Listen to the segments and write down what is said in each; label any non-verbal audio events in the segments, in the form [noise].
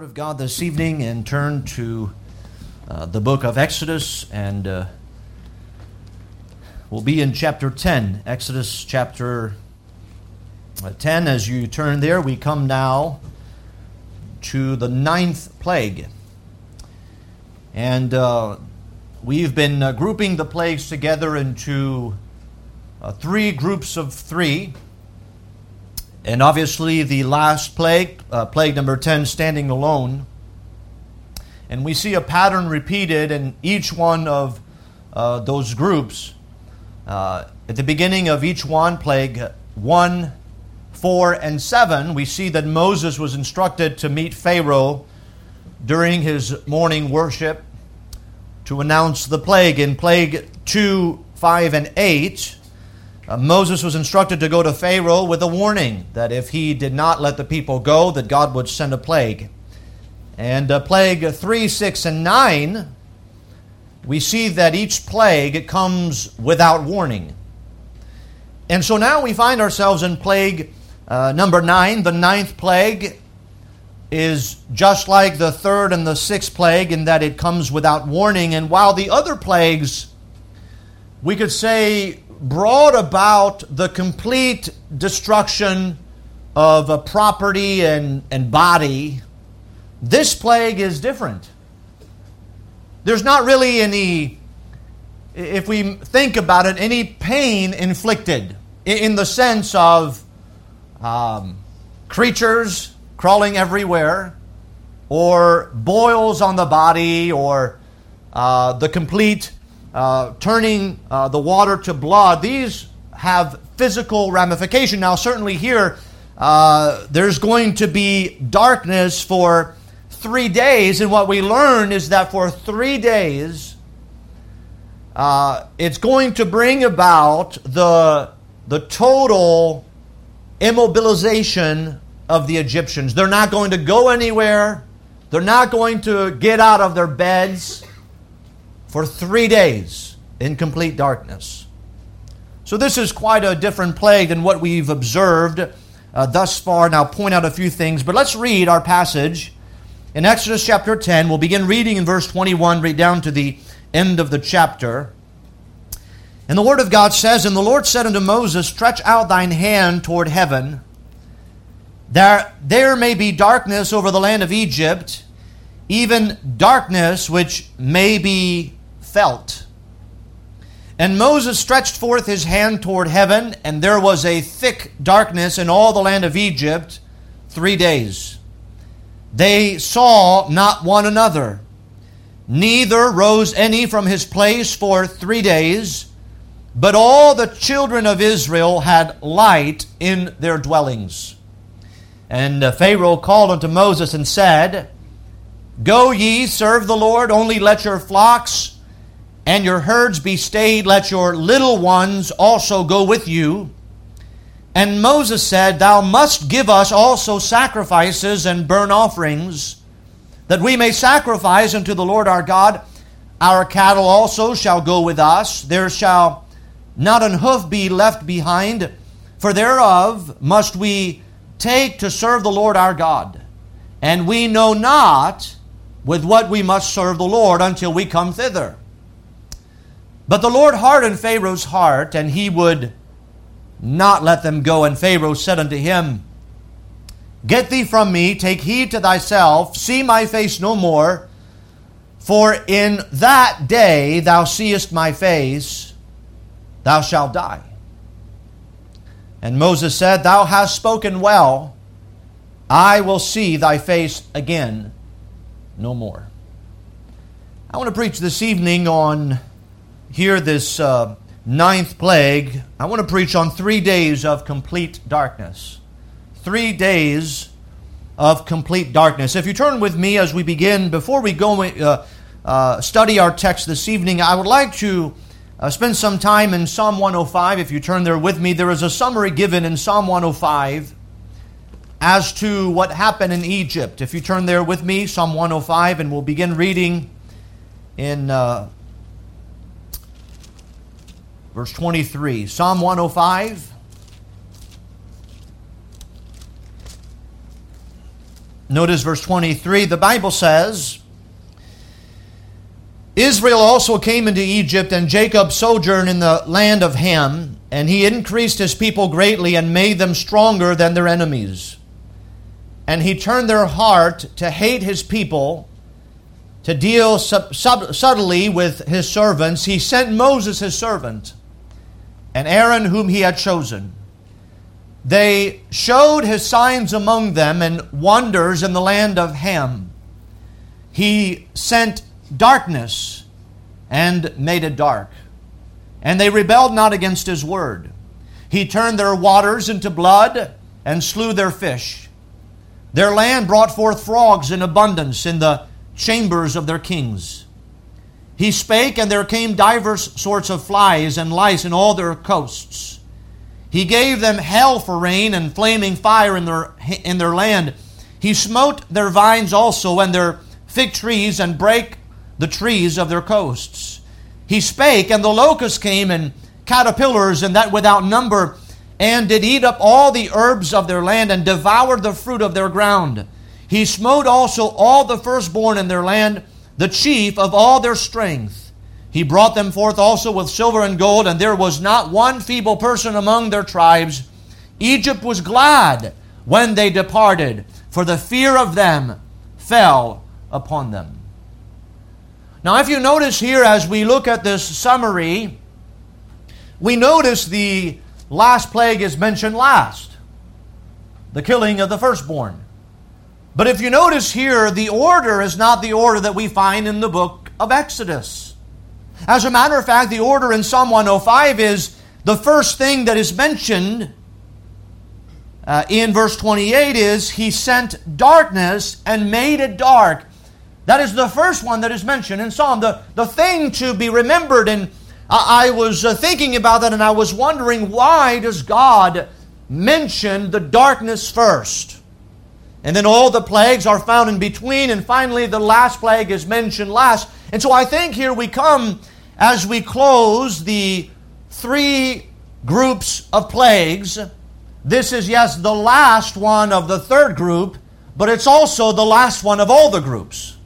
Word of God this evening and turn to uh, the book of Exodus, and uh, we'll be in chapter 10. Exodus chapter uh, 10. As you turn there, we come now to the ninth plague. And uh, we've been uh, grouping the plagues together into uh, three groups of three. And obviously, the last plague, uh, plague number 10, standing alone. And we see a pattern repeated in each one of uh, those groups. Uh, at the beginning of each one, plague 1, 4, and 7, we see that Moses was instructed to meet Pharaoh during his morning worship to announce the plague. In plague 2, 5, and 8, uh, Moses was instructed to go to Pharaoh with a warning that if he did not let the people go, that God would send a plague. And uh, plague 3, 6, and 9, we see that each plague comes without warning. And so now we find ourselves in plague uh, number 9, the ninth plague is just like the third and the sixth plague in that it comes without warning. And while the other plagues, we could say, brought about the complete destruction of a property and, and body, this plague is different. There's not really any, if we think about it, any pain inflicted in the sense of um, creatures crawling everywhere, or boils on the body, or uh, the complete uh, turning uh, the water to blood, these have physical ramification. Now, certainly here, uh, there's going to be darkness for three days, and what we learn is that for three days, uh, it's going to bring about the, the total immobilization of the Egyptians. They're not going to go anywhere. They're not going to get out of their beds for three days in complete darkness. So, this is quite a different plague than what we've observed uh, thus far. Now, point out a few things, but let's read our passage in Exodus chapter 10. We'll begin reading in verse 21, read down to the end of the chapter. And the Word of God says, And the Lord said unto Moses, Stretch out thine hand toward heaven, there, there may be darkness over the land of Egypt, even darkness which may be felt. And Moses stretched forth his hand toward heaven, and there was a thick darkness in all the land of Egypt three days. They saw not one another, neither rose any from his place for three days, but all the children of Israel had light in their dwellings. And Pharaoh called unto Moses and said, Go ye, serve the Lord, only let your flocks and your herds be stayed, let your little ones also go with you. And Moses said, Thou must give us also sacrifices and burnt offerings, that we may sacrifice unto the Lord our God. Our cattle also shall go with us. There shall not an hoof be left behind, for thereof must we take to serve the Lord our God. And we know not with what we must serve the Lord until we come thither. But the Lord hardened Pharaoh's heart, and he would not let them go. And Pharaoh said unto him, Get thee from me, take heed to thyself, see my face no more, for in that day thou seest my face, thou shalt die. And Moses said, Thou hast spoken well, I will see thy face again no more. I want to preach this evening on here this uh, ninth plague, I want to preach on three days of complete darkness. Three days of complete darkness. If you turn with me as we begin, before we go uh, uh, study our text this evening, I would like to uh, spend some time in Psalm 105. If you turn there with me, there is a summary given in Psalm 105 as to what happened in Egypt. If you turn there with me, Psalm 105, and we'll begin reading in uh, verse 23. Psalm 105. Notice verse 23. The Bible says, Israel also came into Egypt, and Jacob sojourned in the land of Ham, and he increased his people greatly and made them stronger than their enemies. And he turned their heart to hate his people, to deal sub- sub- subtly with his servants. He sent Moses, his servant, and Aaron, whom he had chosen. They showed his signs among them and wonders in the land of Ham. He sent darkness and made it dark. And they rebelled not against his word. He turned their waters into blood and slew their fish. Their land brought forth frogs in abundance in the chambers of their kings. He spake, and there came divers sorts of flies and lice in all their coasts. He gave them hell for rain and flaming fire in their, in their land. He smote their vines also and their fig trees and brake the trees of their coasts. He spake, and the locusts came, and caterpillars, and that without number, and did eat up all the herbs of their land, and devoured the fruit of their ground. He smote also all the firstborn in their land, the chief of all their strength. He brought them forth also with silver and gold, and there was not one feeble person among their tribes. Egypt was glad when they departed, for the fear of them fell upon them. Now, if you notice here as we look at this summary, we notice the last plague is mentioned last the killing of the firstborn. But if you notice here, the order is not the order that we find in the book of Exodus. As a matter of fact, the order in Psalm 105 is the first thing that is mentioned uh, in verse 28 is He sent darkness and made it dark. That is the first one that is mentioned in Psalm. The, the thing to be remembered, and I, I was uh, thinking about that and I was wondering why does God mention the darkness first? And then all the plagues are found in between, and finally the last plague is mentioned last. And so I think here we come as we close the three groups of plagues. This is, yes, the last one of the third group, but it's also the last one of all the groups.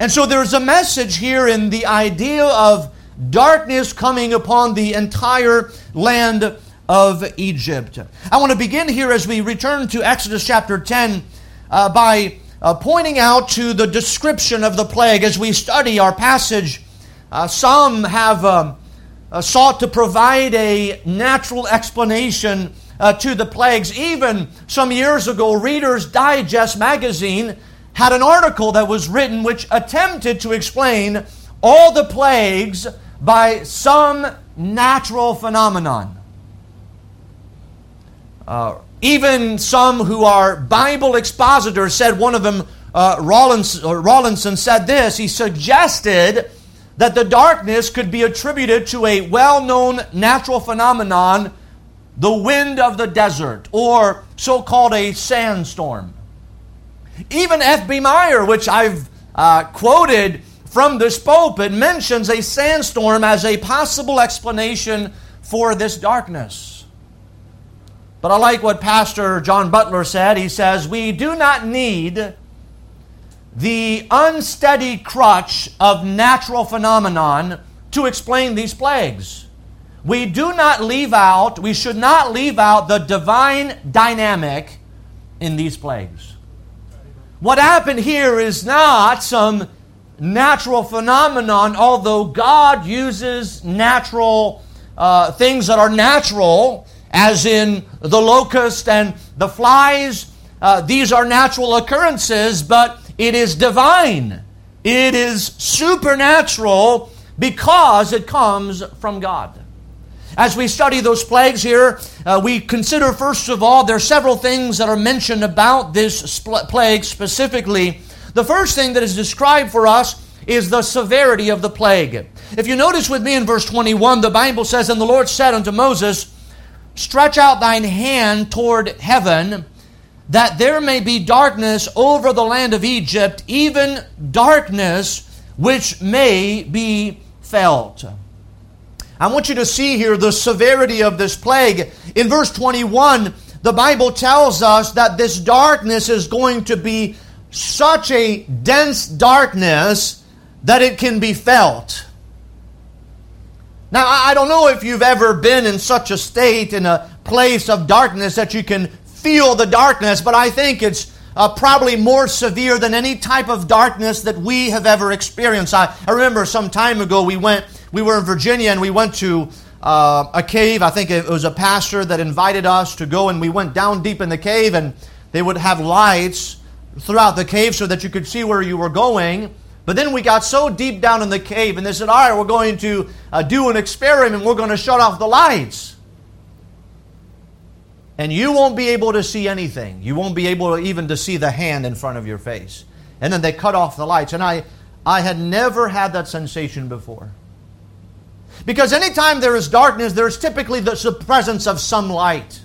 And so there's a message here in the idea of darkness coming upon the entire land of Egypt. I want to begin here as we return to Exodus chapter 10 uh, by uh, pointing out to the description of the plague. As we study our passage, uh, some have um, uh, sought to provide a natural explanation uh, to the plagues. Even some years ago, Reader's Digest magazine had an article that was written which attempted to explain all the plagues by some natural phenomenon. Uh, even some who are Bible expositors said, one of them, uh, uh, Rawlinson, said this. He suggested that the darkness could be attributed to a well known natural phenomenon, the wind of the desert, or so called a sandstorm. Even F.B. Meyer, which I've uh, quoted from this pulpit, mentions a sandstorm as a possible explanation for this darkness. But I like what Pastor John Butler said. He says, We do not need the unsteady crutch of natural phenomenon to explain these plagues. We do not leave out, we should not leave out the divine dynamic in these plagues. What happened here is not some natural phenomenon, although God uses natural uh, things that are natural, as in the locust and the flies. Uh, these are natural occurrences, but it is divine. It is supernatural because it comes from God. As we study those plagues here, uh, we consider first of all, there are several things that are mentioned about this plague specifically. The first thing that is described for us is the severity of the plague. If you notice with me in verse 21, the Bible says, And the Lord said unto Moses, Stretch out thine hand toward heaven, that there may be darkness over the land of Egypt, even darkness which may be felt. I want you to see here the severity of this plague. In verse 21, the Bible tells us that this darkness is going to be such a dense darkness that it can be felt. Now, I don't know if you've ever been in such a state, in a place of darkness, that you can feel the darkness, but I think it's uh, probably more severe than any type of darkness that we have ever experienced. I, I remember some time ago we went, we were in Virginia and we went to uh, a cave. I think it was a pastor that invited us to go, and we went down deep in the cave, and they would have lights throughout the cave so that you could see where you were going. But then we got so deep down in the cave, and they said, All right, we're going to uh, do an experiment. We're going to shut off the lights. And you won't be able to see anything. You won't be able to even to see the hand in front of your face. And then they cut off the lights. And I, I had never had that sensation before. Because anytime there is darkness, there is typically the presence of some light.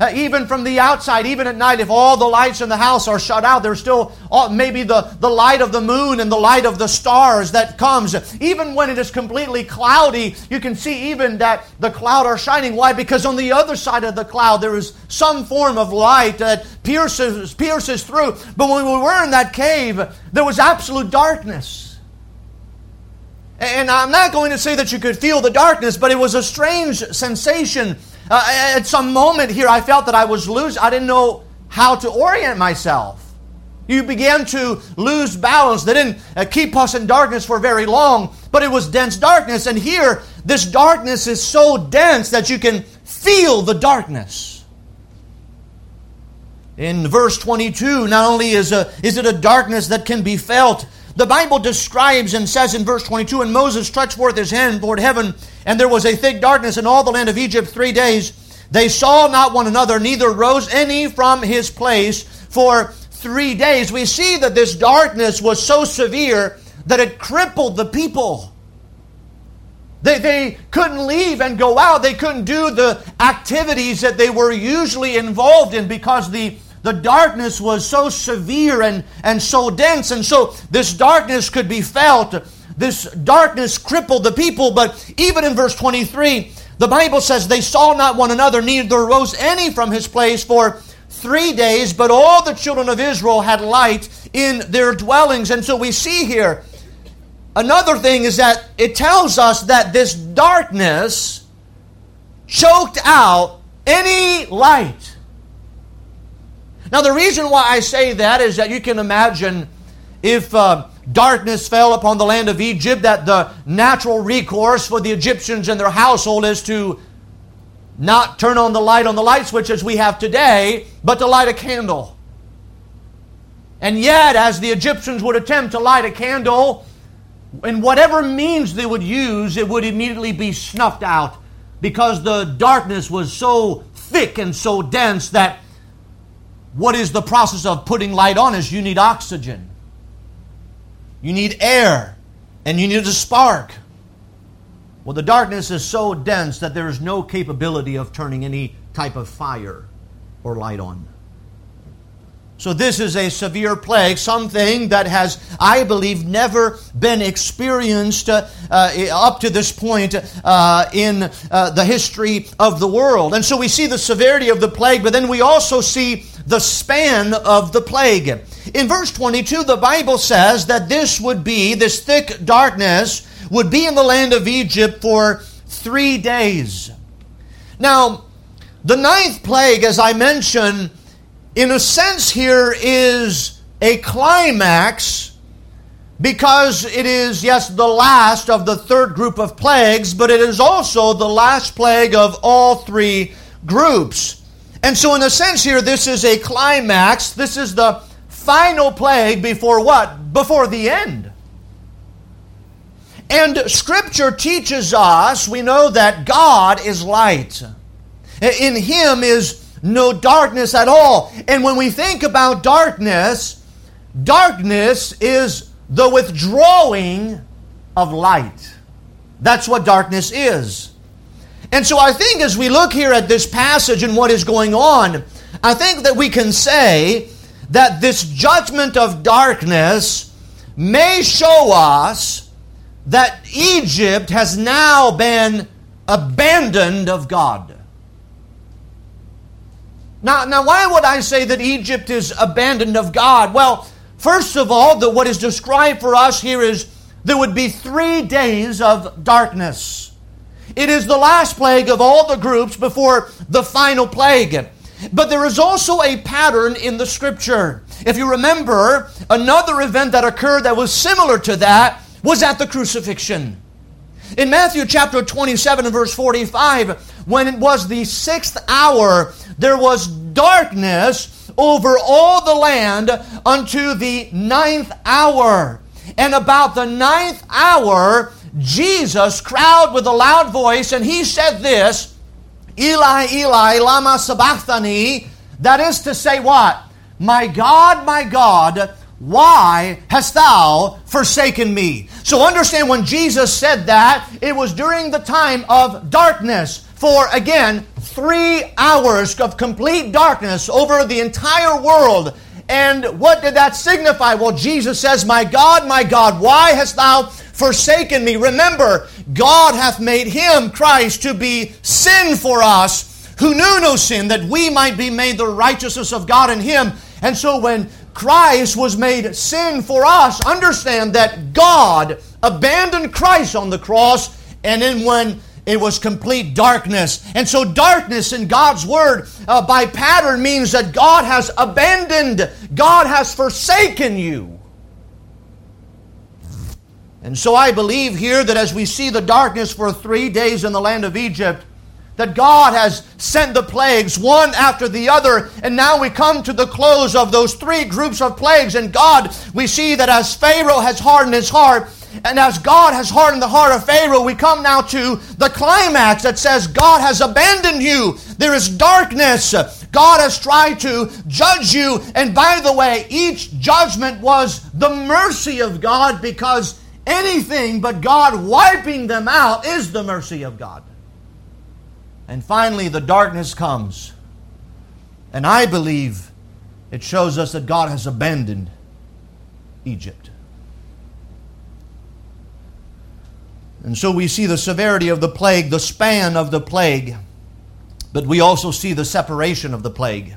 Uh, even from the outside, even at night, if all the lights in the house are shut out, there's still all, maybe the, the light of the moon and the light of the stars that comes. Even when it is completely cloudy, you can see even that the cloud are shining. Why? Because on the other side of the cloud, there is some form of light that pierces, pierces through. But when we were in that cave, there was absolute darkness. And I'm not going to say that you could feel the darkness, but it was a strange sensation. Uh, at some moment here, I felt that I was losing. I didn't know how to orient myself. You began to lose balance. They didn't uh, keep us in darkness for very long, but it was dense darkness. And here, this darkness is so dense that you can feel the darkness. In verse 22, not only is, a, is it a darkness that can be felt, the Bible describes and says in verse 22 And Moses stretched forth his hand toward heaven, and there was a thick darkness in all the land of Egypt three days. They saw not one another, neither rose any from his place for three days. We see that this darkness was so severe that it crippled the people. They, they couldn't leave and go out. They couldn't do the activities that they were usually involved in because the the darkness was so severe and, and so dense, and so this darkness could be felt. This darkness crippled the people, but even in verse 23, the Bible says, They saw not one another, neither rose any from his place for three days, but all the children of Israel had light in their dwellings. And so we see here, another thing is that it tells us that this darkness choked out any light. Now, the reason why I say that is that you can imagine if uh, darkness fell upon the land of Egypt, that the natural recourse for the Egyptians and their household is to not turn on the light on the light switch as we have today, but to light a candle. And yet, as the Egyptians would attempt to light a candle, in whatever means they would use, it would immediately be snuffed out because the darkness was so thick and so dense that what is the process of putting light on is you need oxygen. You need air. And you need a spark. Well, the darkness is so dense that there is no capability of turning any type of fire or light on. So, this is a severe plague, something that has, I believe, never been experienced uh, uh, up to this point uh, in uh, the history of the world. And so we see the severity of the plague, but then we also see the span of the plague. In verse 22, the Bible says that this would be, this thick darkness would be in the land of Egypt for three days. Now, the ninth plague, as I mentioned, in a sense, here is a climax because it is, yes, the last of the third group of plagues, but it is also the last plague of all three groups. And so, in a sense, here, this is a climax. This is the final plague before what? Before the end. And Scripture teaches us, we know that God is light. In Him is no darkness at all. And when we think about darkness, darkness is the withdrawing of light. That's what darkness is. And so I think as we look here at this passage and what is going on, I think that we can say that this judgment of darkness may show us that Egypt has now been abandoned of God. Now, now, why would I say that Egypt is abandoned of God? Well, first of all, the, what is described for us here is there would be three days of darkness. It is the last plague of all the groups before the final plague. But there is also a pattern in the scripture. If you remember, another event that occurred that was similar to that was at the crucifixion. In Matthew chapter 27 and verse 45, when it was the sixth hour, there was darkness over all the land unto the ninth hour. And about the ninth hour, Jesus cried with a loud voice, and he said this Eli, Eli, Lama Sabachthani. That is to say, what? My God, my God, why hast thou forsaken me? So understand when Jesus said that, it was during the time of darkness. For again, three hours of complete darkness over the entire world. And what did that signify? Well, Jesus says, My God, my God, why hast thou forsaken me? Remember, God hath made him, Christ, to be sin for us, who knew no sin, that we might be made the righteousness of God in him. And so when Christ was made sin for us, understand that God abandoned Christ on the cross, and then when it was complete darkness. And so, darkness in God's Word uh, by pattern means that God has abandoned, God has forsaken you. And so, I believe here that as we see the darkness for three days in the land of Egypt, that God has sent the plagues one after the other, and now we come to the close of those three groups of plagues. And God, we see that as Pharaoh has hardened his heart, and as God has hardened the heart of Pharaoh, we come now to the climax that says God has abandoned you. There is darkness. God has tried to judge you. And by the way, each judgment was the mercy of God because anything but God wiping them out is the mercy of God. And finally, the darkness comes. And I believe it shows us that God has abandoned Egypt. And so we see the severity of the plague, the span of the plague, but we also see the separation of the plague.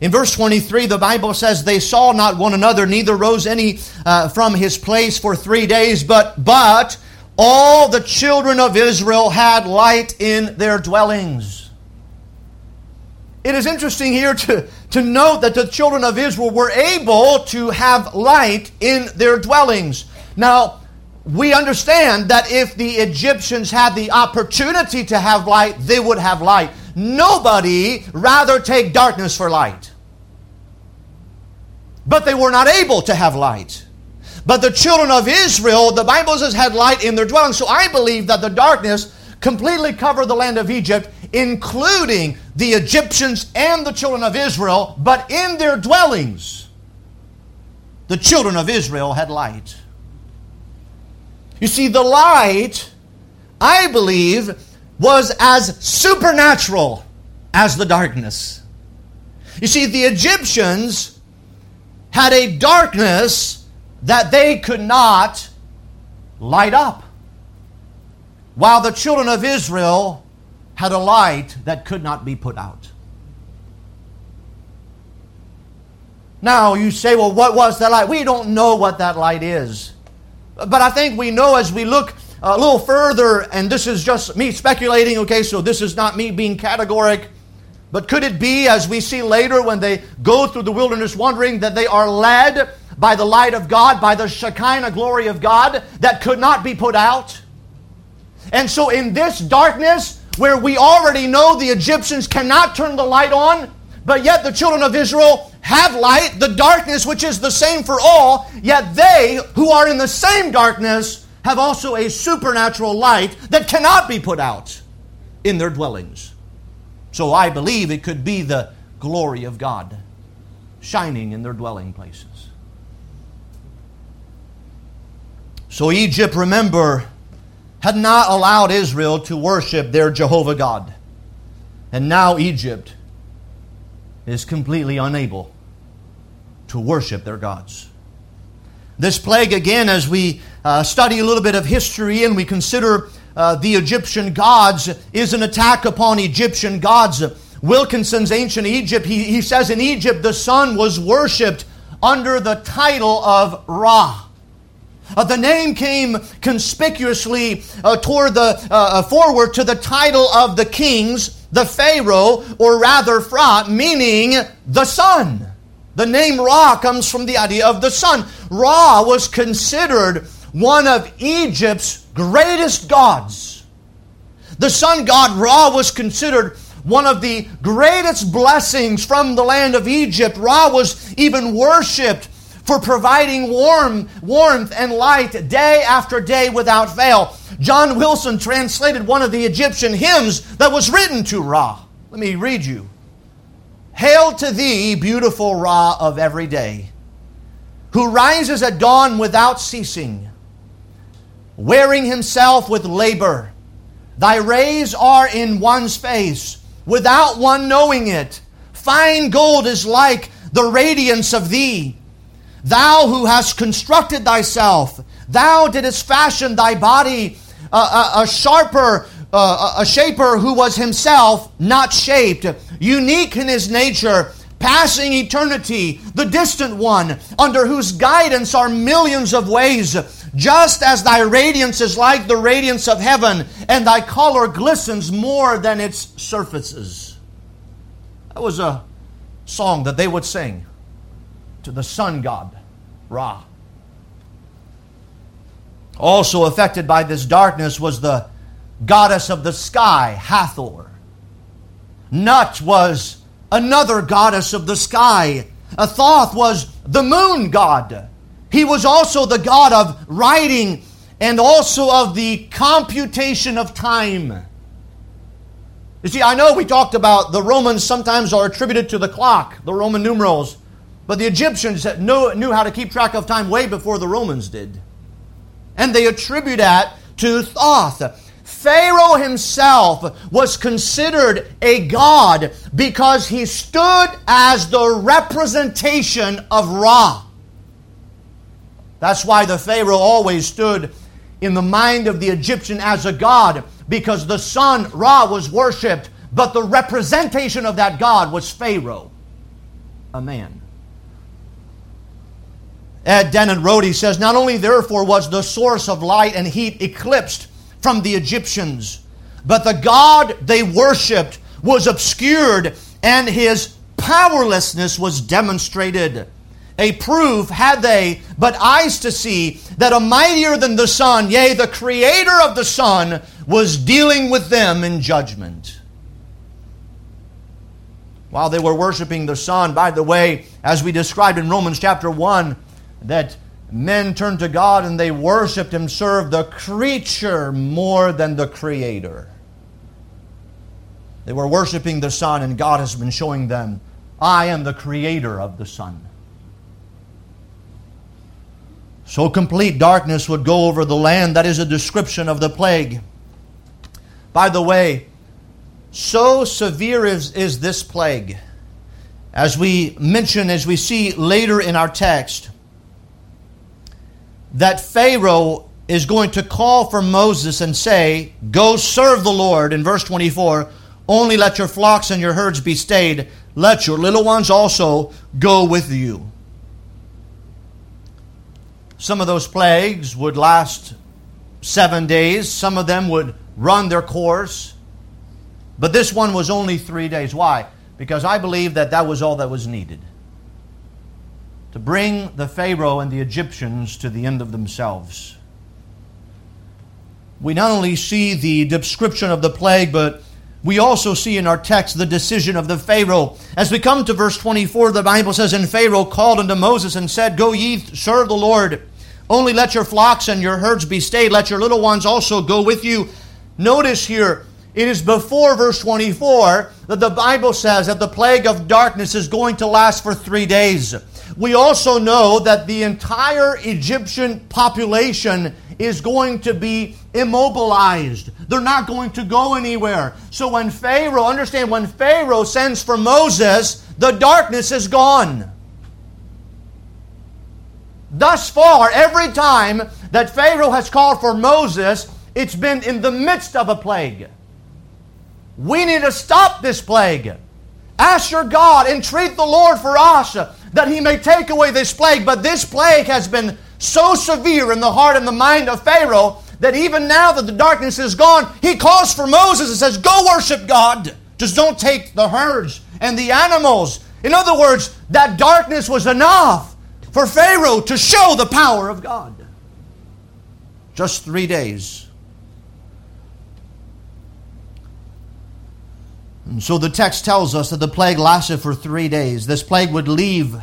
In verse 23, the Bible says, They saw not one another, neither rose any uh, from his place for three days, but, but all the children of Israel had light in their dwellings. It is interesting here to, to note that the children of Israel were able to have light in their dwellings. Now, we understand that if the Egyptians had the opportunity to have light, they would have light. Nobody rather take darkness for light. But they were not able to have light. But the children of Israel, the Bible says, had light in their dwelling. So I believe that the darkness completely covered the land of Egypt, including the Egyptians and the children of Israel, but in their dwellings, the children of Israel had light. You see, the light, I believe, was as supernatural as the darkness. You see, the Egyptians had a darkness that they could not light up, while the children of Israel had a light that could not be put out. Now, you say, well, what was that light? We don't know what that light is. But I think we know as we look a little further, and this is just me speculating, okay, so this is not me being categoric. But could it be, as we see later when they go through the wilderness wandering, that they are led by the light of God, by the Shekinah glory of God that could not be put out. And so, in this darkness, where we already know the Egyptians cannot turn the light on, but yet the children of Israel have light, the darkness which is the same for all, yet they who are in the same darkness have also a supernatural light that cannot be put out in their dwellings. So I believe it could be the glory of God shining in their dwelling places. So Egypt, remember, had not allowed Israel to worship their Jehovah God. And now Egypt is completely unable to worship their gods. This plague, again, as we uh, study a little bit of history and we consider uh, the Egyptian gods, is an attack upon Egyptian gods. Wilkinson's Ancient Egypt, he, he says in Egypt the sun was worshipped under the title of Ra. Uh, the name came conspicuously uh, toward the uh, uh, forward to the title of the kings, the Pharaoh, or rather Phra, meaning the sun. The name Ra comes from the idea of the sun. Ra was considered one of Egypt's greatest gods. The sun god Ra was considered one of the greatest blessings from the land of Egypt. Ra was even worshipped for providing warm, warmth and light day after day without fail. John Wilson translated one of the Egyptian hymns that was written to Ra. Let me read you. Hail to thee, beautiful Ra of every day, who rises at dawn without ceasing, wearing himself with labor. Thy rays are in one's face without one knowing it. Fine gold is like the radiance of thee. Thou who hast constructed thyself, thou didst fashion thy body, uh, a, a, sharper, uh, a shaper who was himself not shaped, unique in his nature, passing eternity, the distant one, under whose guidance are millions of ways. Just as thy radiance is like the radiance of heaven, and thy color glistens more than its surfaces. That was a song that they would sing to the sun god, Ra. Also affected by this darkness was the goddess of the sky, Hathor. Nut was another goddess of the sky. Thoth was the moon god. He was also the god of writing and also of the computation of time. You see, I know we talked about the Romans sometimes are attributed to the clock, the Roman numerals, but the Egyptians knew, knew how to keep track of time way before the Romans did. And they attribute that to Thoth. Pharaoh himself was considered a god because he stood as the representation of Ra. That's why the Pharaoh always stood in the mind of the Egyptian as a god because the sun Ra was worshipped, but the representation of that god was Pharaoh, a man. Ed wrote, he says, Not only therefore was the source of light and heat eclipsed from the Egyptians, but the God they worshiped was obscured and his powerlessness was demonstrated. A proof had they but eyes to see that a mightier than the sun, yea, the creator of the sun, was dealing with them in judgment. While they were worshiping the sun, by the way, as we described in Romans chapter 1, that men turned to God and they worshiped and served the creature more than the creator. They were worshiping the sun, and God has been showing them, I am the creator of the sun. So complete darkness would go over the land. That is a description of the plague. By the way, so severe is, is this plague, as we mention, as we see later in our text, that Pharaoh is going to call for Moses and say, Go serve the Lord, in verse 24, only let your flocks and your herds be stayed, let your little ones also go with you. Some of those plagues would last seven days, some of them would run their course. But this one was only three days. Why? Because I believe that that was all that was needed to bring the Pharaoh and the Egyptians to the end of themselves. We not only see the description of the plague, but we also see in our text the decision of the Pharaoh. As we come to verse 24, the Bible says, And Pharaoh called unto Moses and said, Go ye serve the Lord. Only let your flocks and your herds be stayed. Let your little ones also go with you. Notice here, it is before verse 24 that the Bible says that the plague of darkness is going to last for three days. We also know that the entire Egyptian population is going to be immobilized. They're not going to go anywhere. So when Pharaoh, understand, when Pharaoh sends for Moses, the darkness is gone. Thus far, every time that Pharaoh has called for Moses, it's been in the midst of a plague. We need to stop this plague. Ask your God, entreat the Lord for us that he may take away this plague. But this plague has been so severe in the heart and the mind of Pharaoh that even now that the darkness is gone, he calls for Moses and says, Go worship God. Just don't take the herds and the animals. In other words, that darkness was enough for Pharaoh to show the power of God. Just three days. And so the text tells us that the plague lasted for three days. This plague would leave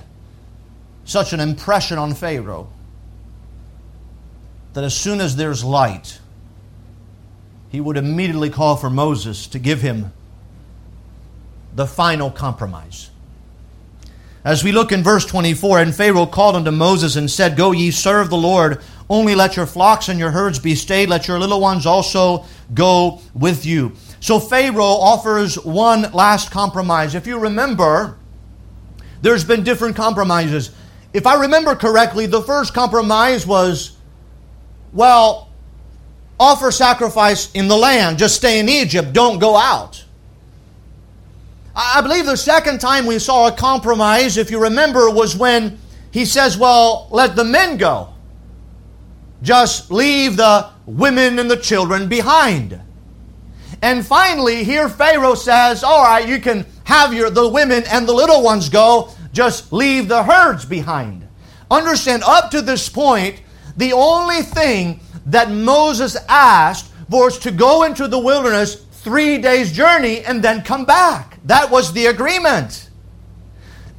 such an impression on Pharaoh that as soon as there's light, he would immediately call for Moses to give him the final compromise. As we look in verse 24, and Pharaoh called unto Moses and said, Go ye serve the Lord, only let your flocks and your herds be stayed, let your little ones also go with you. So Pharaoh offers one last compromise. If you remember, there's been different compromises. If I remember correctly, the first compromise was, well, offer sacrifice in the land, just stay in Egypt, don't go out. I believe the second time we saw a compromise, if you remember, was when he says, well, let the men go. Just leave the women and the children behind. And finally, here Pharaoh says, All right, you can have your the women and the little ones go, just leave the herds behind. Understand, up to this point, the only thing that Moses asked was to go into the wilderness three days' journey and then come back. That was the agreement.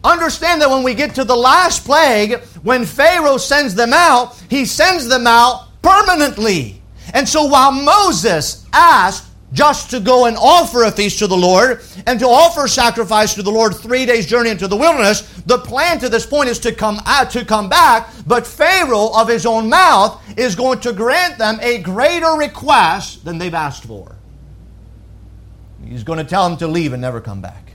Understand that when we get to the last plague, when Pharaoh sends them out, he sends them out permanently. And so while Moses asked just to go and offer a feast to the Lord and to offer sacrifice to the Lord three days' journey into the wilderness. The plan to this point is to come out, to come back, but Pharaoh of his own mouth is going to grant them a greater request than they've asked for. He's going to tell them to leave and never come back.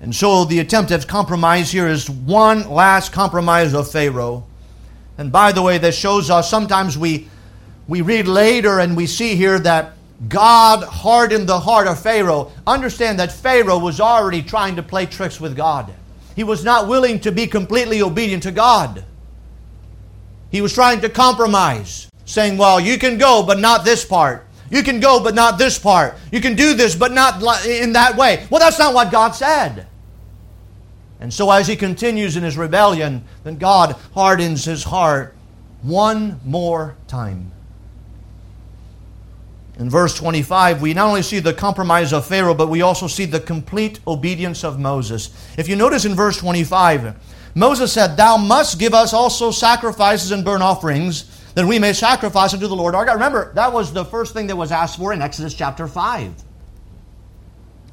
And so the attempt at compromise here is one last compromise of Pharaoh. And by the way, this shows us sometimes we we read later and we see here that God hardened the heart of Pharaoh. Understand that Pharaoh was already trying to play tricks with God. He was not willing to be completely obedient to God. He was trying to compromise, saying, Well, you can go, but not this part. You can go, but not this part. You can do this, but not in that way. Well, that's not what God said. And so, as he continues in his rebellion, then God hardens his heart one more time. In verse 25, we not only see the compromise of Pharaoh, but we also see the complete obedience of Moses. If you notice in verse 25, Moses said, Thou must give us also sacrifices and burnt offerings, that we may sacrifice unto the Lord our God. Remember, that was the first thing that was asked for in Exodus chapter 5.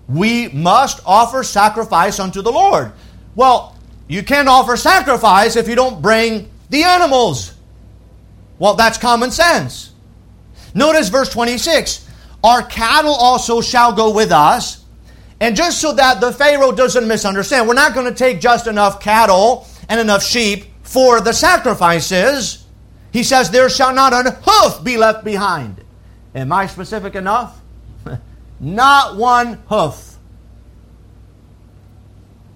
We must offer sacrifice unto the Lord. Well, you can't offer sacrifice if you don't bring the animals. Well, that's common sense. Notice verse 26 Our cattle also shall go with us. And just so that the Pharaoh doesn't misunderstand, we're not going to take just enough cattle and enough sheep for the sacrifices. He says, There shall not an hoof be left behind. Am I specific enough? [laughs] not one hoof.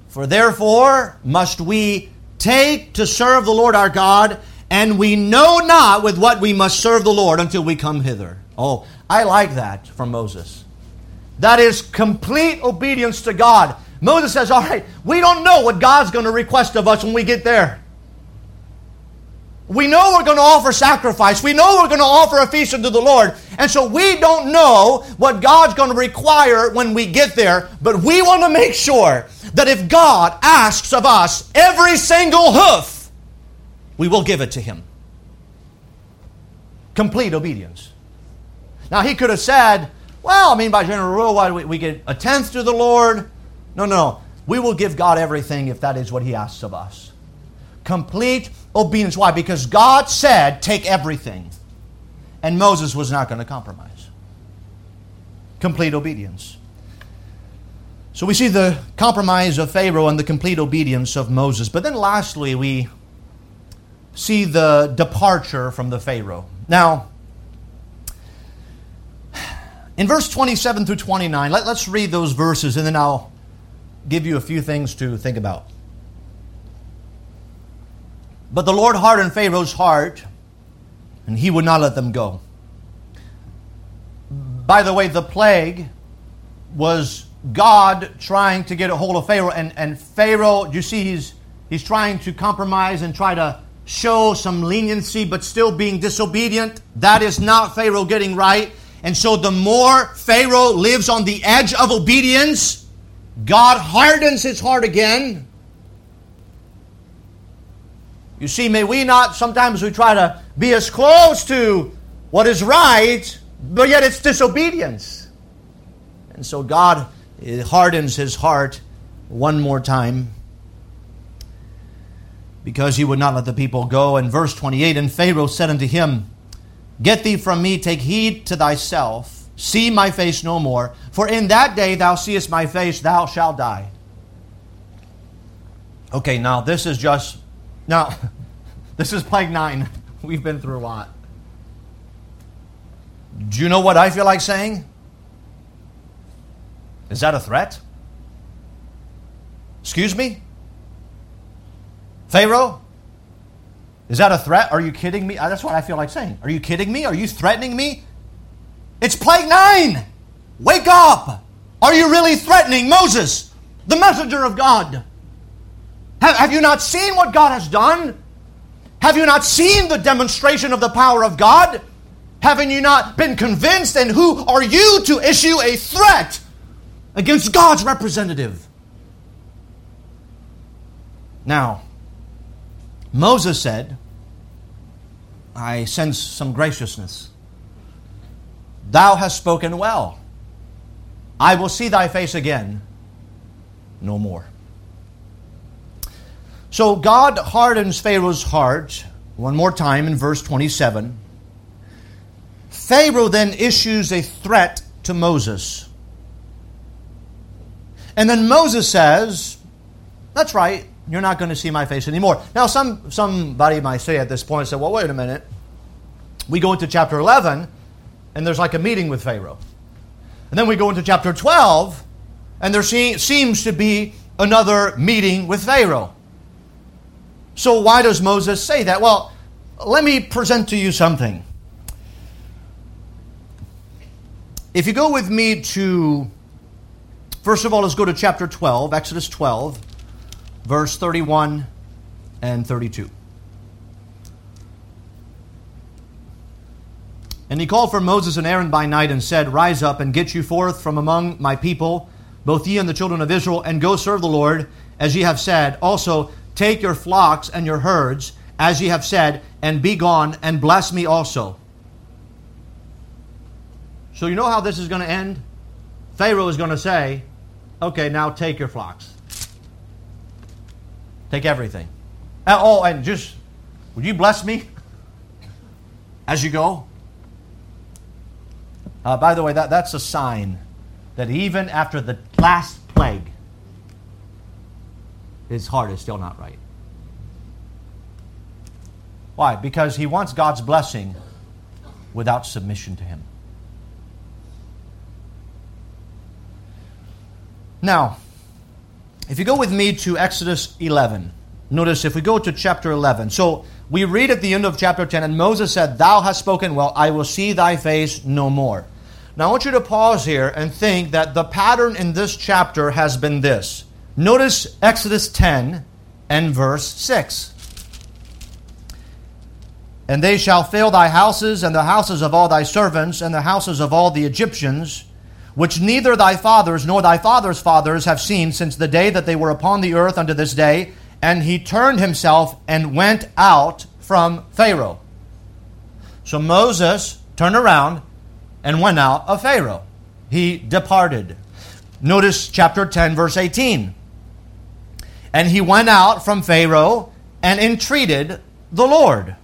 For therefore must we take to serve the Lord our God and we know not with what we must serve the Lord until we come hither. Oh, I like that from Moses. That is complete obedience to God. Moses says, All right, we don't know what God's going to request of us when we get there. We know we're going to offer sacrifice. We know we're going to offer a feast unto the Lord. And so we don't know what God's going to require when we get there, but we want to make sure that if God asks of us every single hoof, we will give it to him. Complete obedience. Now, he could have said, well, I mean, by general rule, why we, we get a tenth to the Lord? No, no. We will give God everything if that is what he asks of us. Complete obedience. Why? Because God said, take everything. And Moses was not going to compromise. Complete obedience. So we see the compromise of Pharaoh and the complete obedience of Moses. But then lastly, we see the departure from the Pharaoh. Now, In verse 27 through 29, let, us read those verses and then I'll give you a few things to think about. But the Lord hardened Pharaoh's heart, and he would not let them go. By the way, the plague was God trying to get a hold of Pharaoh, and, and Pharaoh, you see, he's, he's trying to compromise and try to show some leniency, but still being disobedient. That is not Pharaoh getting right. And so, the more Pharaoh lives on the edge of obedience, God hardens his heart again. You see, may we not, sometimes we try to be as close to what is right, but yet it's disobedience. And so God hardens his heart one more time because he would not let the people go. And verse 28 And Pharaoh said unto him, Get thee from me, take heed to thyself, see my face no more, for in that day thou seest my face, thou shalt die. Okay, now this is just now, [laughs] this is plague nine. [laughs] We've been through a lot. Do you know what I feel like saying? Is that a threat? Excuse me? Pharaoh? Is that a threat? Are you kidding me? That's what I feel like saying. Are you kidding me? Are you threatening me? It's plague nine! Wake up! Are you really threatening Moses, the messenger of God? Have, have you not seen what God has done? Have you not seen the demonstration of the power of God? Haven't you not been convinced? And who are you to issue a threat against God's representative? Now, Moses said, I sense some graciousness. Thou hast spoken well. I will see thy face again no more. So God hardens Pharaoh's heart one more time in verse 27. Pharaoh then issues a threat to Moses. And then Moses says, That's right, you're not going to see my face anymore. Now, some, somebody might say at this point, say, Well, wait a minute. We go into chapter 11, and there's like a meeting with Pharaoh. And then we go into chapter 12, and there seems to be another meeting with Pharaoh. So, why does Moses say that? Well, let me present to you something. If you go with me to, first of all, let's go to chapter 12, Exodus 12, verse 31 and 32. And he called for Moses and Aaron by night and said, Rise up and get you forth from among my people, both ye and the children of Israel, and go serve the Lord, as ye have said. Also, take your flocks and your herds, as ye have said, and be gone, and bless me also. So, you know how this is going to end? Pharaoh is going to say, Okay, now take your flocks. Take everything. Oh, and just, would you bless me as you go? Uh, by the way, that, that's a sign that even after the last plague, his heart is still not right. Why? Because he wants God's blessing without submission to him. Now, if you go with me to Exodus 11, notice if we go to chapter 11. So we read at the end of chapter 10, and Moses said, Thou hast spoken well, I will see thy face no more. Now, I want you to pause here and think that the pattern in this chapter has been this. Notice Exodus 10 and verse 6. And they shall fill thy houses, and the houses of all thy servants, and the houses of all the Egyptians, which neither thy fathers nor thy fathers' fathers have seen since the day that they were upon the earth unto this day. And he turned himself and went out from Pharaoh. So Moses turned around and went out of Pharaoh. He departed. Notice chapter 10, verse 18. And he went out from Pharaoh and entreated the Lord.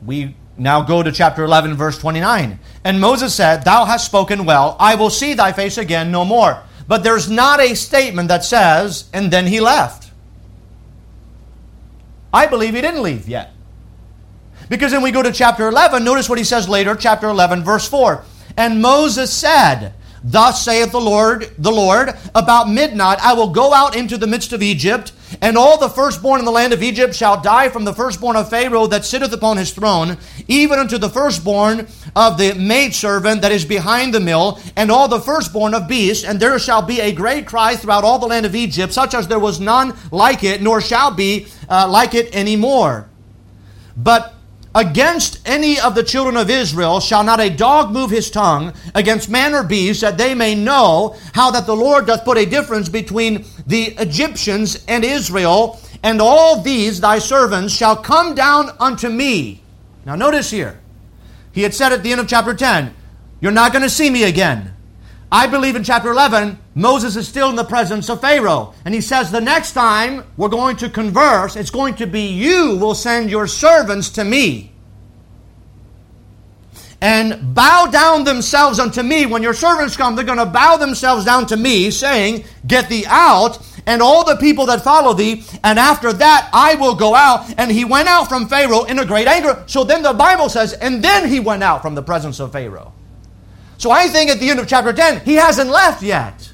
We now go to chapter 11, verse 29. And Moses said, Thou hast spoken well, I will see thy face again no more. But there's not a statement that says, and then he left. I believe he didn't leave yet. Because then we go to chapter 11, notice what he says later, chapter 11, verse 4. And Moses said, Thus saith the Lord, the Lord, about midnight I will go out into the midst of Egypt, and all the firstborn in the land of Egypt shall die from the firstborn of Pharaoh that sitteth upon his throne, even unto the firstborn of the maidservant that is behind the mill, and all the firstborn of beasts, and there shall be a great cry throughout all the land of Egypt, such as there was none like it, nor shall be uh, like it any more. But Against any of the children of Israel shall not a dog move his tongue against man or beast, that they may know how that the Lord doth put a difference between the Egyptians and Israel, and all these thy servants shall come down unto me. Now notice here, he had said at the end of chapter 10, You're not going to see me again. I believe in chapter 11, Moses is still in the presence of Pharaoh. And he says, The next time we're going to converse, it's going to be you will send your servants to me. And bow down themselves unto me. When your servants come, they're going to bow themselves down to me, saying, Get thee out, and all the people that follow thee. And after that, I will go out. And he went out from Pharaoh in a great anger. So then the Bible says, And then he went out from the presence of Pharaoh. So I think at the end of chapter 10, he hasn't left yet.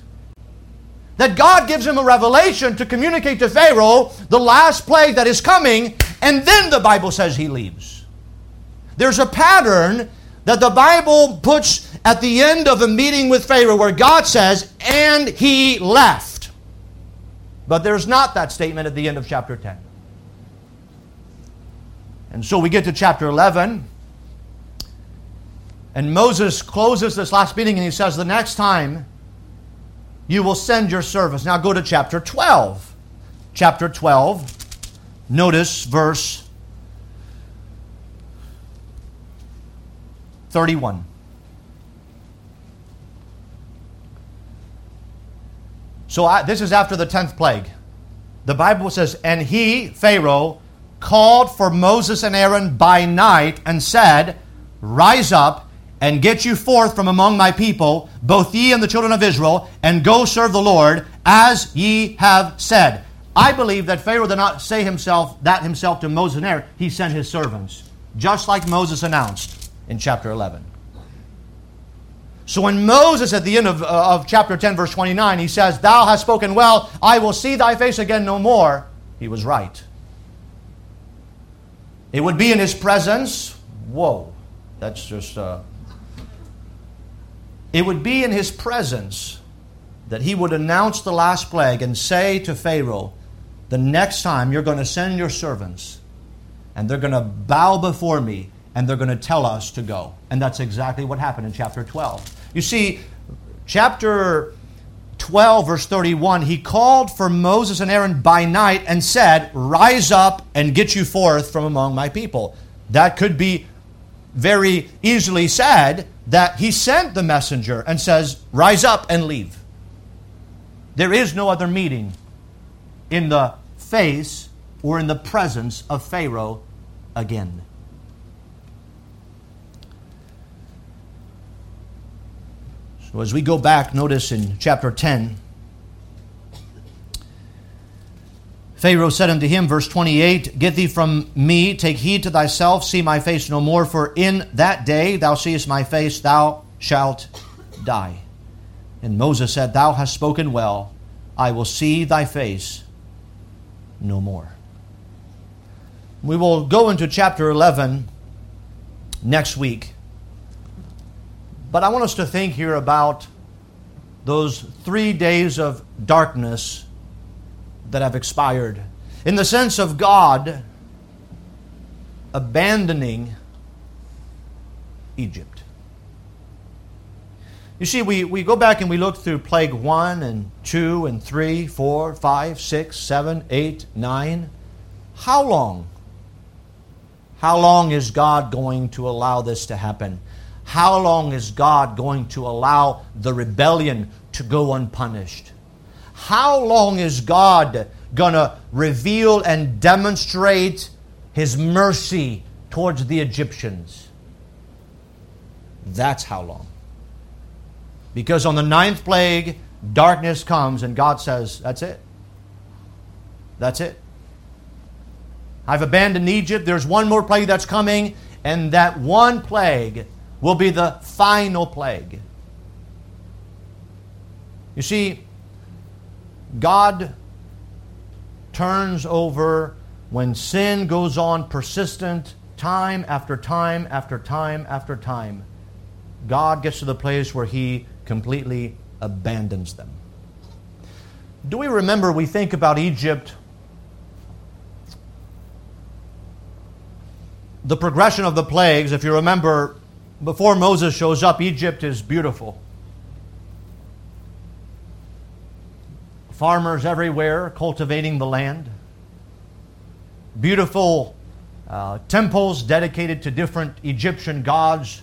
That God gives him a revelation to communicate to Pharaoh the last plague that is coming, and then the Bible says he leaves. There's a pattern that the Bible puts at the end of a meeting with Pharaoh where God says, and he left. But there's not that statement at the end of chapter 10. And so we get to chapter 11. And Moses closes this last meeting and he says, The next time you will send your servants. Now go to chapter 12. Chapter 12, notice verse 31. So I, this is after the 10th plague. The Bible says, And he, Pharaoh, called for Moses and Aaron by night and said, Rise up and get you forth from among my people, both ye and the children of Israel, and go serve the Lord, as ye have said. I believe that Pharaoh did not say himself that himself to Moses and Aaron. He sent his servants, just like Moses announced in chapter 11. So when Moses, at the end of, uh, of chapter 10, verse 29, he says, Thou hast spoken well, I will see thy face again no more, he was right. It would be in his presence. Whoa, that's just. Uh, it would be in his presence that he would announce the last plague and say to Pharaoh, The next time you're going to send your servants and they're going to bow before me and they're going to tell us to go. And that's exactly what happened in chapter 12. You see, chapter 12, verse 31, he called for Moses and Aaron by night and said, Rise up and get you forth from among my people. That could be very easily said that he sent the messenger and says, Rise up and leave. There is no other meeting in the face or in the presence of Pharaoh again. So as we go back, notice in chapter 10, Pharaoh said unto him, verse 28, Get thee from me, take heed to thyself, see my face no more, for in that day thou seest my face, thou shalt die. And Moses said, Thou hast spoken well, I will see thy face no more. We will go into chapter 11 next week. But I want us to think here about those three days of darkness that have expired. In the sense of God abandoning Egypt. You see, we, we go back and we look through plague 1 and 2 and 3, 4, 5, 6, 7, 8, 9. How long? How long is God going to allow this to happen? How long is God going to allow the rebellion to go unpunished? How long is God going to reveal and demonstrate his mercy towards the Egyptians? That's how long. Because on the ninth plague, darkness comes and God says, That's it. That's it. I've abandoned Egypt. There's one more plague that's coming, and that one plague will be the final plague. You see, God turns over when sin goes on persistent time after time after time after time. God gets to the place where He completely abandons them. Do we remember we think about Egypt the progression of the plagues, if you remember, before Moses shows up, Egypt is beautiful. Farmers everywhere cultivating the land. Beautiful uh, temples dedicated to different Egyptian gods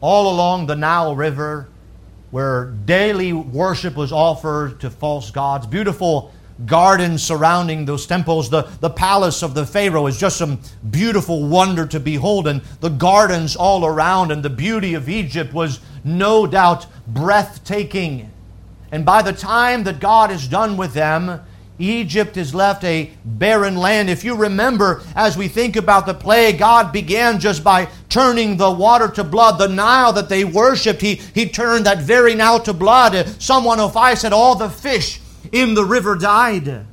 all along the Nile River, where daily worship was offered to false gods. Beautiful gardens surrounding those temples. The, the palace of the Pharaoh is just some beautiful wonder to behold, and the gardens all around, and the beauty of Egypt was no doubt breathtaking. And by the time that God is done with them, Egypt is left a barren land. If you remember, as we think about the plague, God began just by turning the water to blood. The Nile that they worshiped, He, he turned that very Nile to blood. Someone, Psalm 105 said, All the fish in the river died.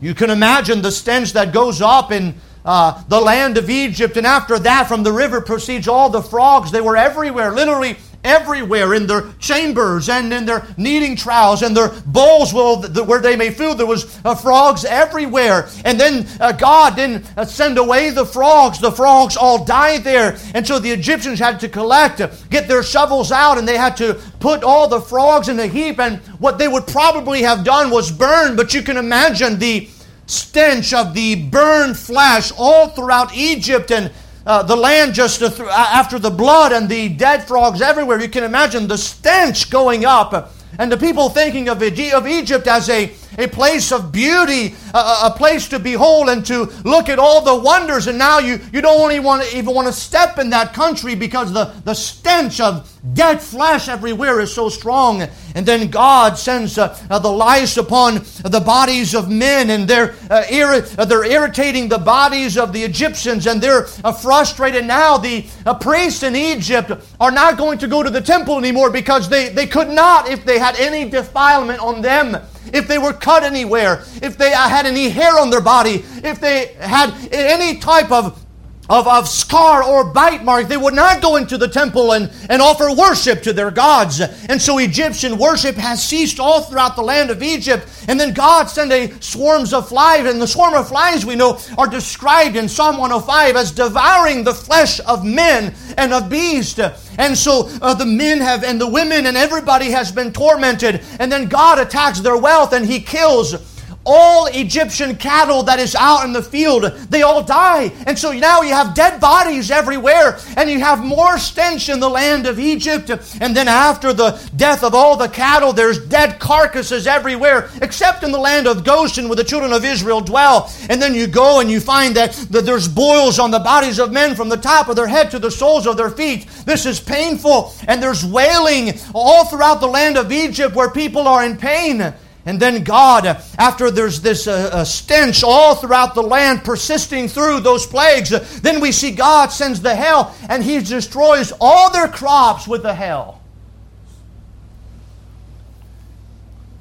You can imagine the stench that goes up in uh, the land of Egypt, and after that, from the river proceeds all the frogs. They were everywhere, literally everywhere in their chambers and in their kneading troughs and their bowls where they may food. There was uh, frogs everywhere. And then uh, God didn't uh, send away the frogs. The frogs all died there. And so the Egyptians had to collect, uh, get their shovels out, and they had to put all the frogs in a heap. And what they would probably have done was burn. But you can imagine the stench of the burned flesh all throughout Egypt and uh, the land just after the blood and the dead frogs everywhere. You can imagine the stench going up and the people thinking of, of Egypt as a, a place of beauty, a, a, place to behold and to look at all the wonders. And now you, you don't even want, to, even want to step in that country because the, the stench of dead flesh everywhere is so strong. And then God sends uh, uh, the lice upon the bodies of men, and they're, uh, uh, they're irritating the bodies of the Egyptians, and they're uh, frustrated now. The uh, priests in Egypt are not going to go to the temple anymore because they, they could not if they had any defilement on them if they were cut anywhere, if they had any hair on their body, if they had any type of of, of scar or bite mark. They would not go into the temple and, and offer worship to their gods. And so Egyptian worship has ceased all throughout the land of Egypt. And then God sent a swarms of flies. And the swarm of flies we know are described in Psalm 105 as devouring the flesh of men and of beasts. And so uh, the men have, and the women and everybody has been tormented. And then God attacks their wealth and he kills all Egyptian cattle that is out in the field, they all die. And so now you have dead bodies everywhere, and you have more stench in the land of Egypt. And then after the death of all the cattle, there's dead carcasses everywhere, except in the land of Goshen where the children of Israel dwell. And then you go and you find that, that there's boils on the bodies of men from the top of their head to the soles of their feet. This is painful, and there's wailing all throughout the land of Egypt where people are in pain. And then God, after there's this uh, uh, stench all throughout the land persisting through those plagues, then we see God sends the hail and He destroys all their crops with the hail.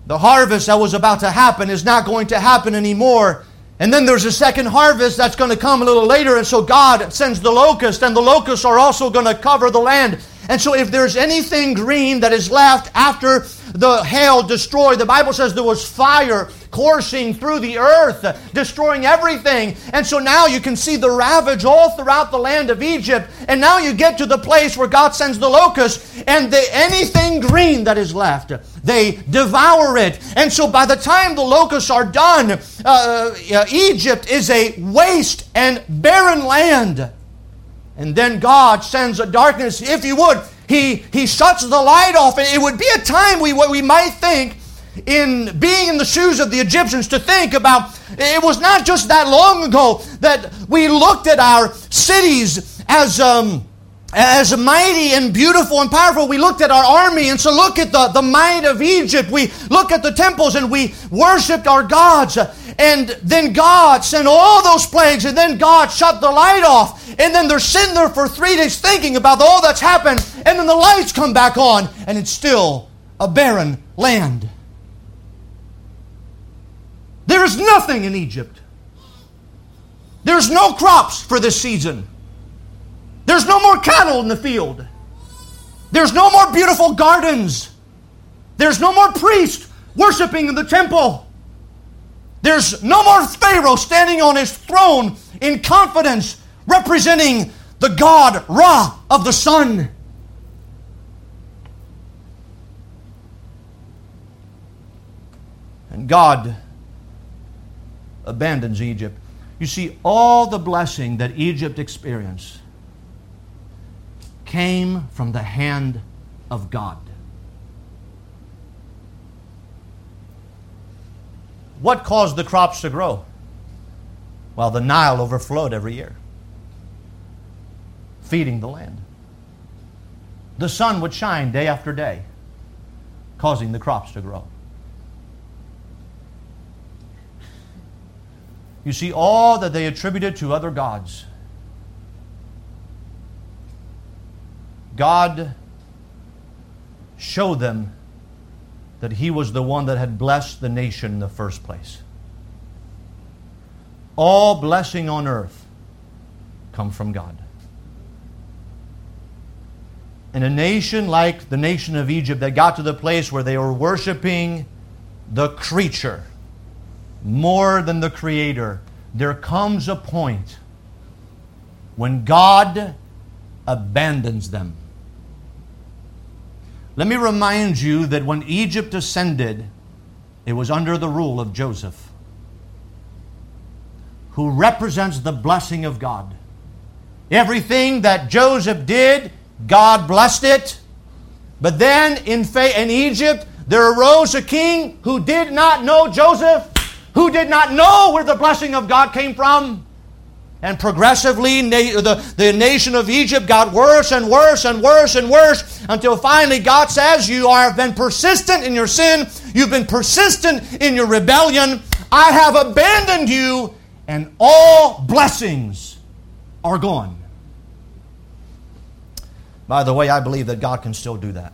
The harvest that was about to happen is not going to happen anymore. And then there's a second harvest that's going to come a little later, and so God sends the locust, and the locusts are also going to cover the land. And so, if there's anything green that is left after the hail destroyed, the Bible says there was fire coursing through the earth, destroying everything. And so now you can see the ravage all throughout the land of Egypt. And now you get to the place where God sends the locusts, and the, anything green that is left, they devour it. And so by the time the locusts are done, uh, uh, Egypt is a waste and barren land. And then God sends a darkness, if you would. He, he shuts the light off. And it would be a time we, what we might think in being in the shoes of the Egyptians to think about it was not just that long ago that we looked at our cities as um, as mighty and beautiful and powerful. We looked at our army, and so look at the, the might of Egypt. We look at the temples and we worshiped our gods. And then God sent all those plagues, and then God shut the light off. And then they're sitting there for three days thinking about all that's happened, and then the lights come back on, and it's still a barren land. There is nothing in Egypt. There's no crops for this season. There's no more cattle in the field. There's no more beautiful gardens. There's no more priests worshiping in the temple. There's no more Pharaoh standing on his throne in confidence, representing the God Ra of the sun. And God abandons Egypt. You see, all the blessing that Egypt experienced came from the hand of God. What caused the crops to grow? Well, the Nile overflowed every year, feeding the land. The sun would shine day after day, causing the crops to grow. You see, all that they attributed to other gods, God showed them that He was the one that had blessed the nation in the first place. All blessing on earth come from God. In a nation like the nation of Egypt that got to the place where they were worshiping the creature more than the Creator, there comes a point when God abandons them. Let me remind you that when Egypt ascended, it was under the rule of Joseph, who represents the blessing of God. Everything that Joseph did, God blessed it. But then in, in Egypt, there arose a king who did not know Joseph who did not know where the blessing of God came from. And progressively, the, the nation of Egypt got worse and worse and worse and worse until finally God says, You have been persistent in your sin, you've been persistent in your rebellion. I have abandoned you, and all blessings are gone. By the way, I believe that God can still do that.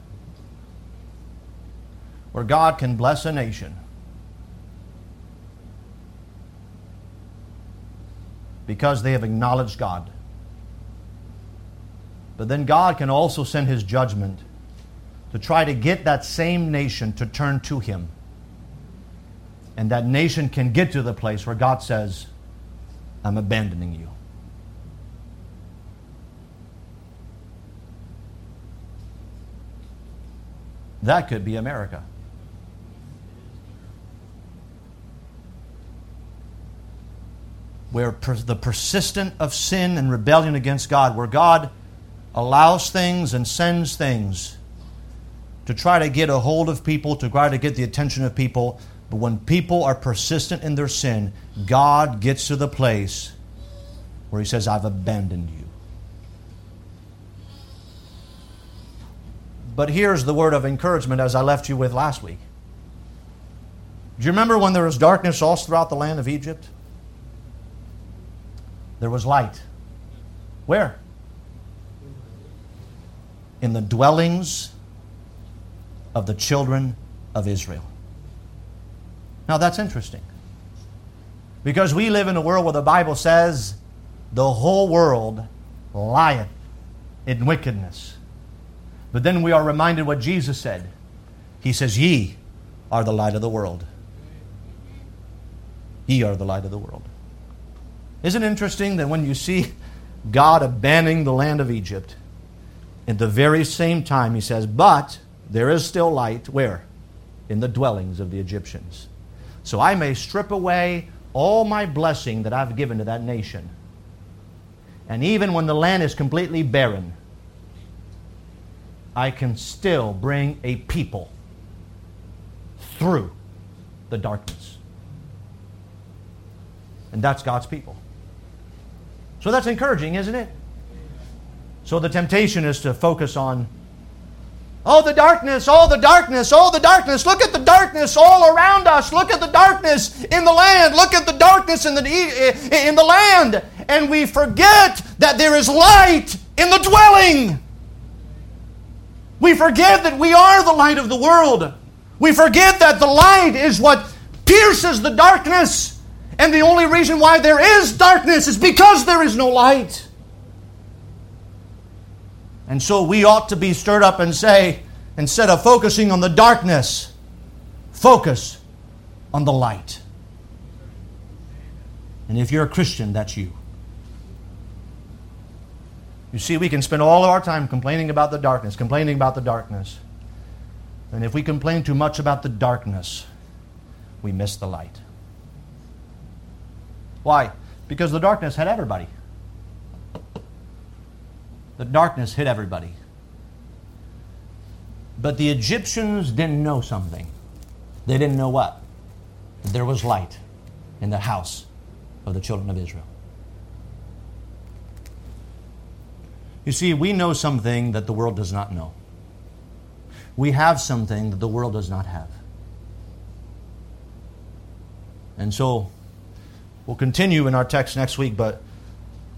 Where God can bless a nation because they have acknowledged God. But then God can also send His judgment to try to get that same nation to turn to Him. And that nation can get to the place where God says, I'm abandoning you. That could be America. Where per- the persistent of sin and rebellion against God, where God allows things and sends things to try to get a hold of people, to try to get the attention of people. But when people are persistent in their sin, God gets to the place where He says, I've abandoned you. But here's the word of encouragement as I left you with last week. Do you remember when there was darkness all throughout the land of Egypt? There was light. Where? In the dwellings of the children of Israel. Now that's interesting. Because we live in a world where the Bible says the whole world lieth in wickedness. But then we are reminded what Jesus said. He says, Ye are the light of the world. Ye are the light of the world. Isn't it interesting that when you see God abandoning the land of Egypt, at the very same time he says, But there is still light, where? In the dwellings of the Egyptians. So I may strip away all my blessing that I've given to that nation. And even when the land is completely barren, I can still bring a people through the darkness. And that's God's people. So that's encouraging, isn't it? So the temptation is to focus on Oh, the darkness, oh, the darkness, oh, the darkness. Look at the darkness all around us. Look at the darkness in the land. Look at the darkness in the, eh, in the land. And we forget that there is light in the dwelling. We forget that we are the light of the world. We forget that the light is what pierces the darkness. And the only reason why there is darkness is because there is no light. And so we ought to be stirred up and say, instead of focusing on the darkness, focus on the light. And if you're a Christian, that's you. You see, we can spend all of our time complaining about the darkness, complaining about the darkness. And if we complain too much about the darkness, we miss the light. Why? Because the darkness had everybody. The darkness hit everybody. But the Egyptians didn't know something. They didn't know what? There was light in the house of the children of Israel. You see, we know something that the world does not know. We have something that the world does not have. And so we'll continue in our text next week, but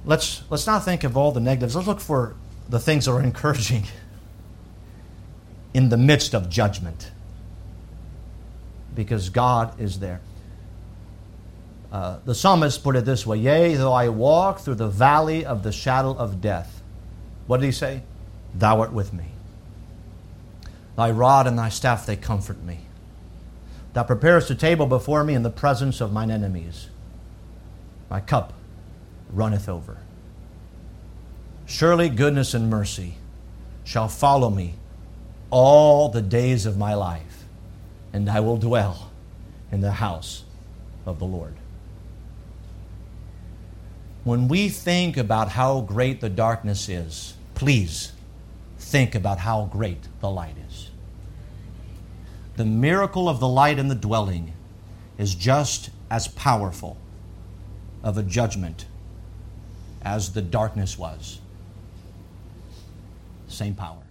let's let's not think of all the negatives. Let's look for the things that are encouraging [laughs] in the midst of judgment. Because God is there. Uh, the psalmist put it this way Yea, though I walk through the valley of the shadow of death, what did he say? Thou art with me. Thy rod and thy staff, they comfort me. Thou preparest a table before me in the presence of mine enemies. My cup runneth over. Surely goodness and mercy shall follow me all the days of my life, and I will dwell in the house of the Lord. When we think about how great the darkness is, please think about how great the light is. The miracle of the light in the dwelling is just as powerful of a judgment as the darkness was. Same power.